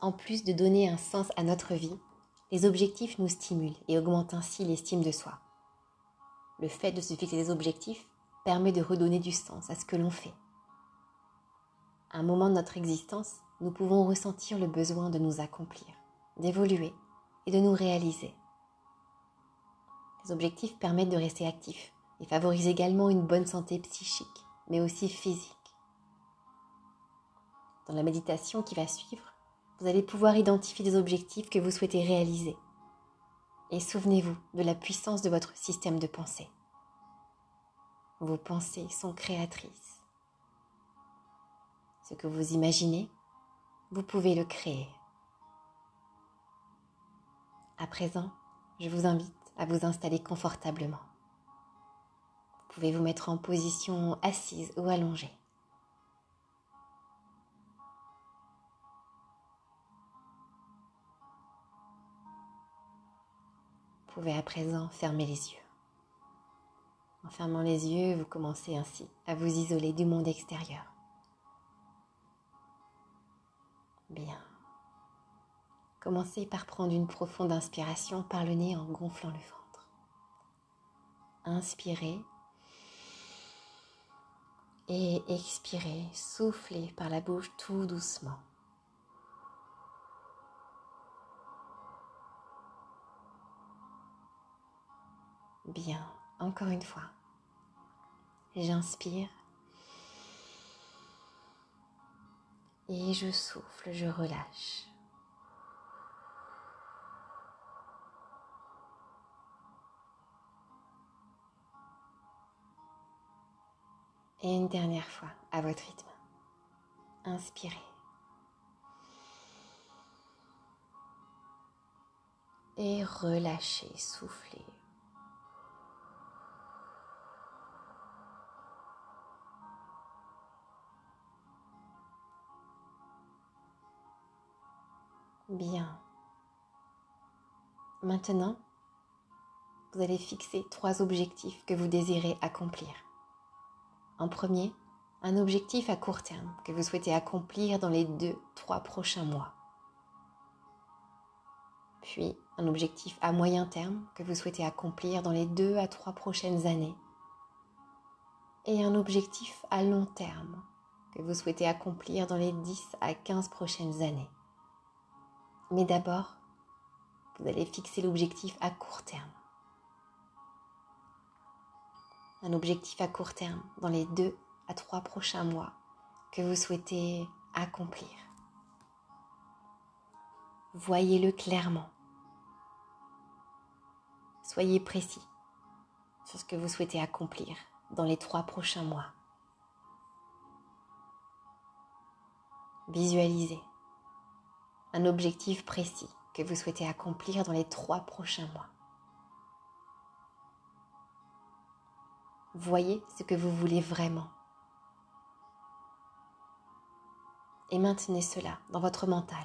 En plus de donner un sens à notre vie, les objectifs nous stimulent et augmentent ainsi l'estime de soi. Le fait de se fixer des objectifs permet de redonner du sens à ce que l'on fait. À un moment de notre existence, nous pouvons ressentir le besoin de nous accomplir, d'évoluer et de nous réaliser. Les objectifs permettent de rester actifs et favorisent également une bonne santé psychique, mais aussi physique. Dans la méditation qui va suivre, vous allez pouvoir identifier des objectifs que vous souhaitez réaliser. Et souvenez-vous de la puissance de votre système de pensée. Vos pensées sont créatrices. Ce que vous imaginez, vous pouvez le créer. À présent, je vous invite à vous installer confortablement. Vous pouvez vous mettre en position assise ou allongée. Pouvez à présent fermer les yeux. En fermant les yeux, vous commencez ainsi à vous isoler du monde extérieur. Bien. Commencez par prendre une profonde inspiration par le nez en gonflant le ventre. Inspirez et expirez, soufflez par la bouche tout doucement. Bien, encore une fois. J'inspire et je souffle, je relâche. Et une dernière fois, à votre rythme. Inspirez. Et relâchez, soufflez. Bien. Maintenant, vous allez fixer trois objectifs que vous désirez accomplir. En premier, un objectif à court terme que vous souhaitez accomplir dans les deux, trois prochains mois. Puis, un objectif à moyen terme que vous souhaitez accomplir dans les deux à trois prochaines années. Et un objectif à long terme que vous souhaitez accomplir dans les 10 à 15 prochaines années. Mais d'abord, vous allez fixer l'objectif à court terme un objectif à court terme dans les deux à trois prochains mois que vous souhaitez accomplir. Voyez-le clairement. Soyez précis sur ce que vous souhaitez accomplir dans les trois prochains mois. Visualisez un objectif précis que vous souhaitez accomplir dans les trois prochains mois. Voyez ce que vous voulez vraiment. Et maintenez cela dans votre mental.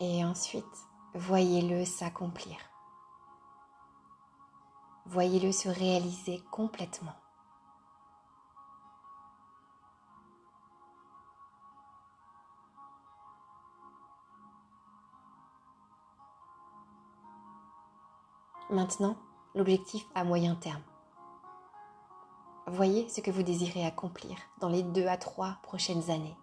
Et ensuite, voyez-le s'accomplir. Voyez-le se réaliser complètement. Maintenant, l'objectif à moyen terme. Voyez ce que vous désirez accomplir dans les deux à trois prochaines années.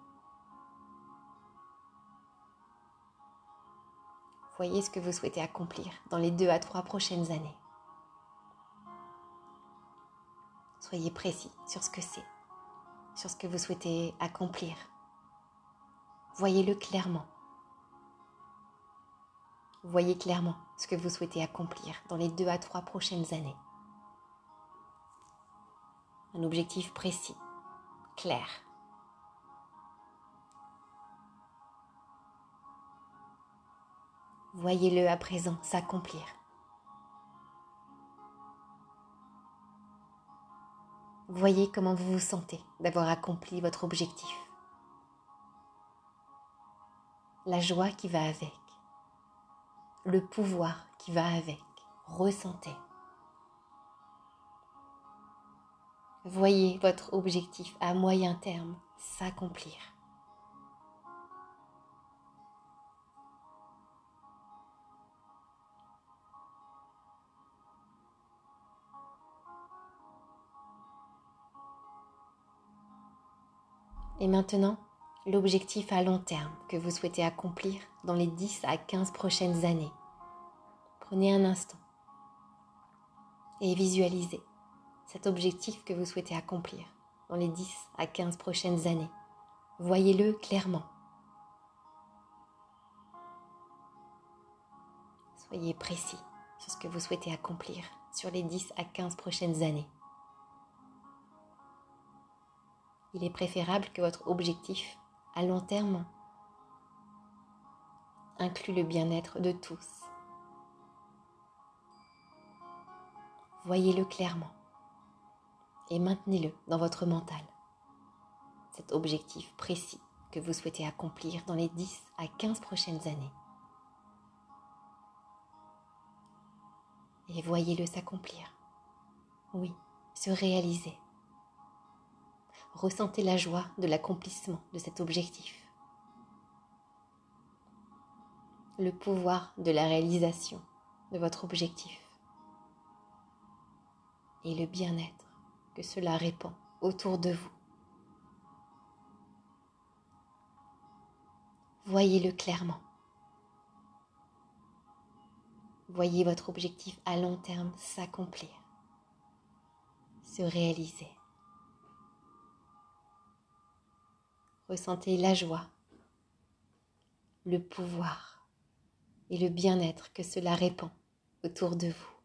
Voyez ce que vous souhaitez accomplir dans les deux à trois prochaines années. Soyez précis sur ce que c'est, sur ce que vous souhaitez accomplir. Voyez-le clairement. Voyez clairement ce que vous souhaitez accomplir dans les deux à trois prochaines années. Un objectif précis, clair. Voyez-le à présent s'accomplir. Voyez comment vous vous sentez d'avoir accompli votre objectif. La joie qui va avec le pouvoir qui va avec. Ressentez. Voyez votre objectif à moyen terme s'accomplir. Et maintenant, l'objectif à long terme que vous souhaitez accomplir dans les 10 à 15 prochaines années. Prenez un instant et visualisez cet objectif que vous souhaitez accomplir dans les 10 à 15 prochaines années. Voyez-le clairement. Soyez précis sur ce que vous souhaitez accomplir sur les 10 à 15 prochaines années. Il est préférable que votre objectif à long terme inclut le bien-être de tous. Voyez-le clairement et maintenez-le dans votre mental. Cet objectif précis que vous souhaitez accomplir dans les 10 à 15 prochaines années. Et voyez-le s'accomplir. Oui, se réaliser. Ressentez la joie de l'accomplissement de cet objectif. Le pouvoir de la réalisation de votre objectif. Et le bien-être que cela répand autour de vous. Voyez-le clairement. Voyez votre objectif à long terme s'accomplir, se réaliser. Ressentez la joie, le pouvoir et le bien-être que cela répand autour de vous.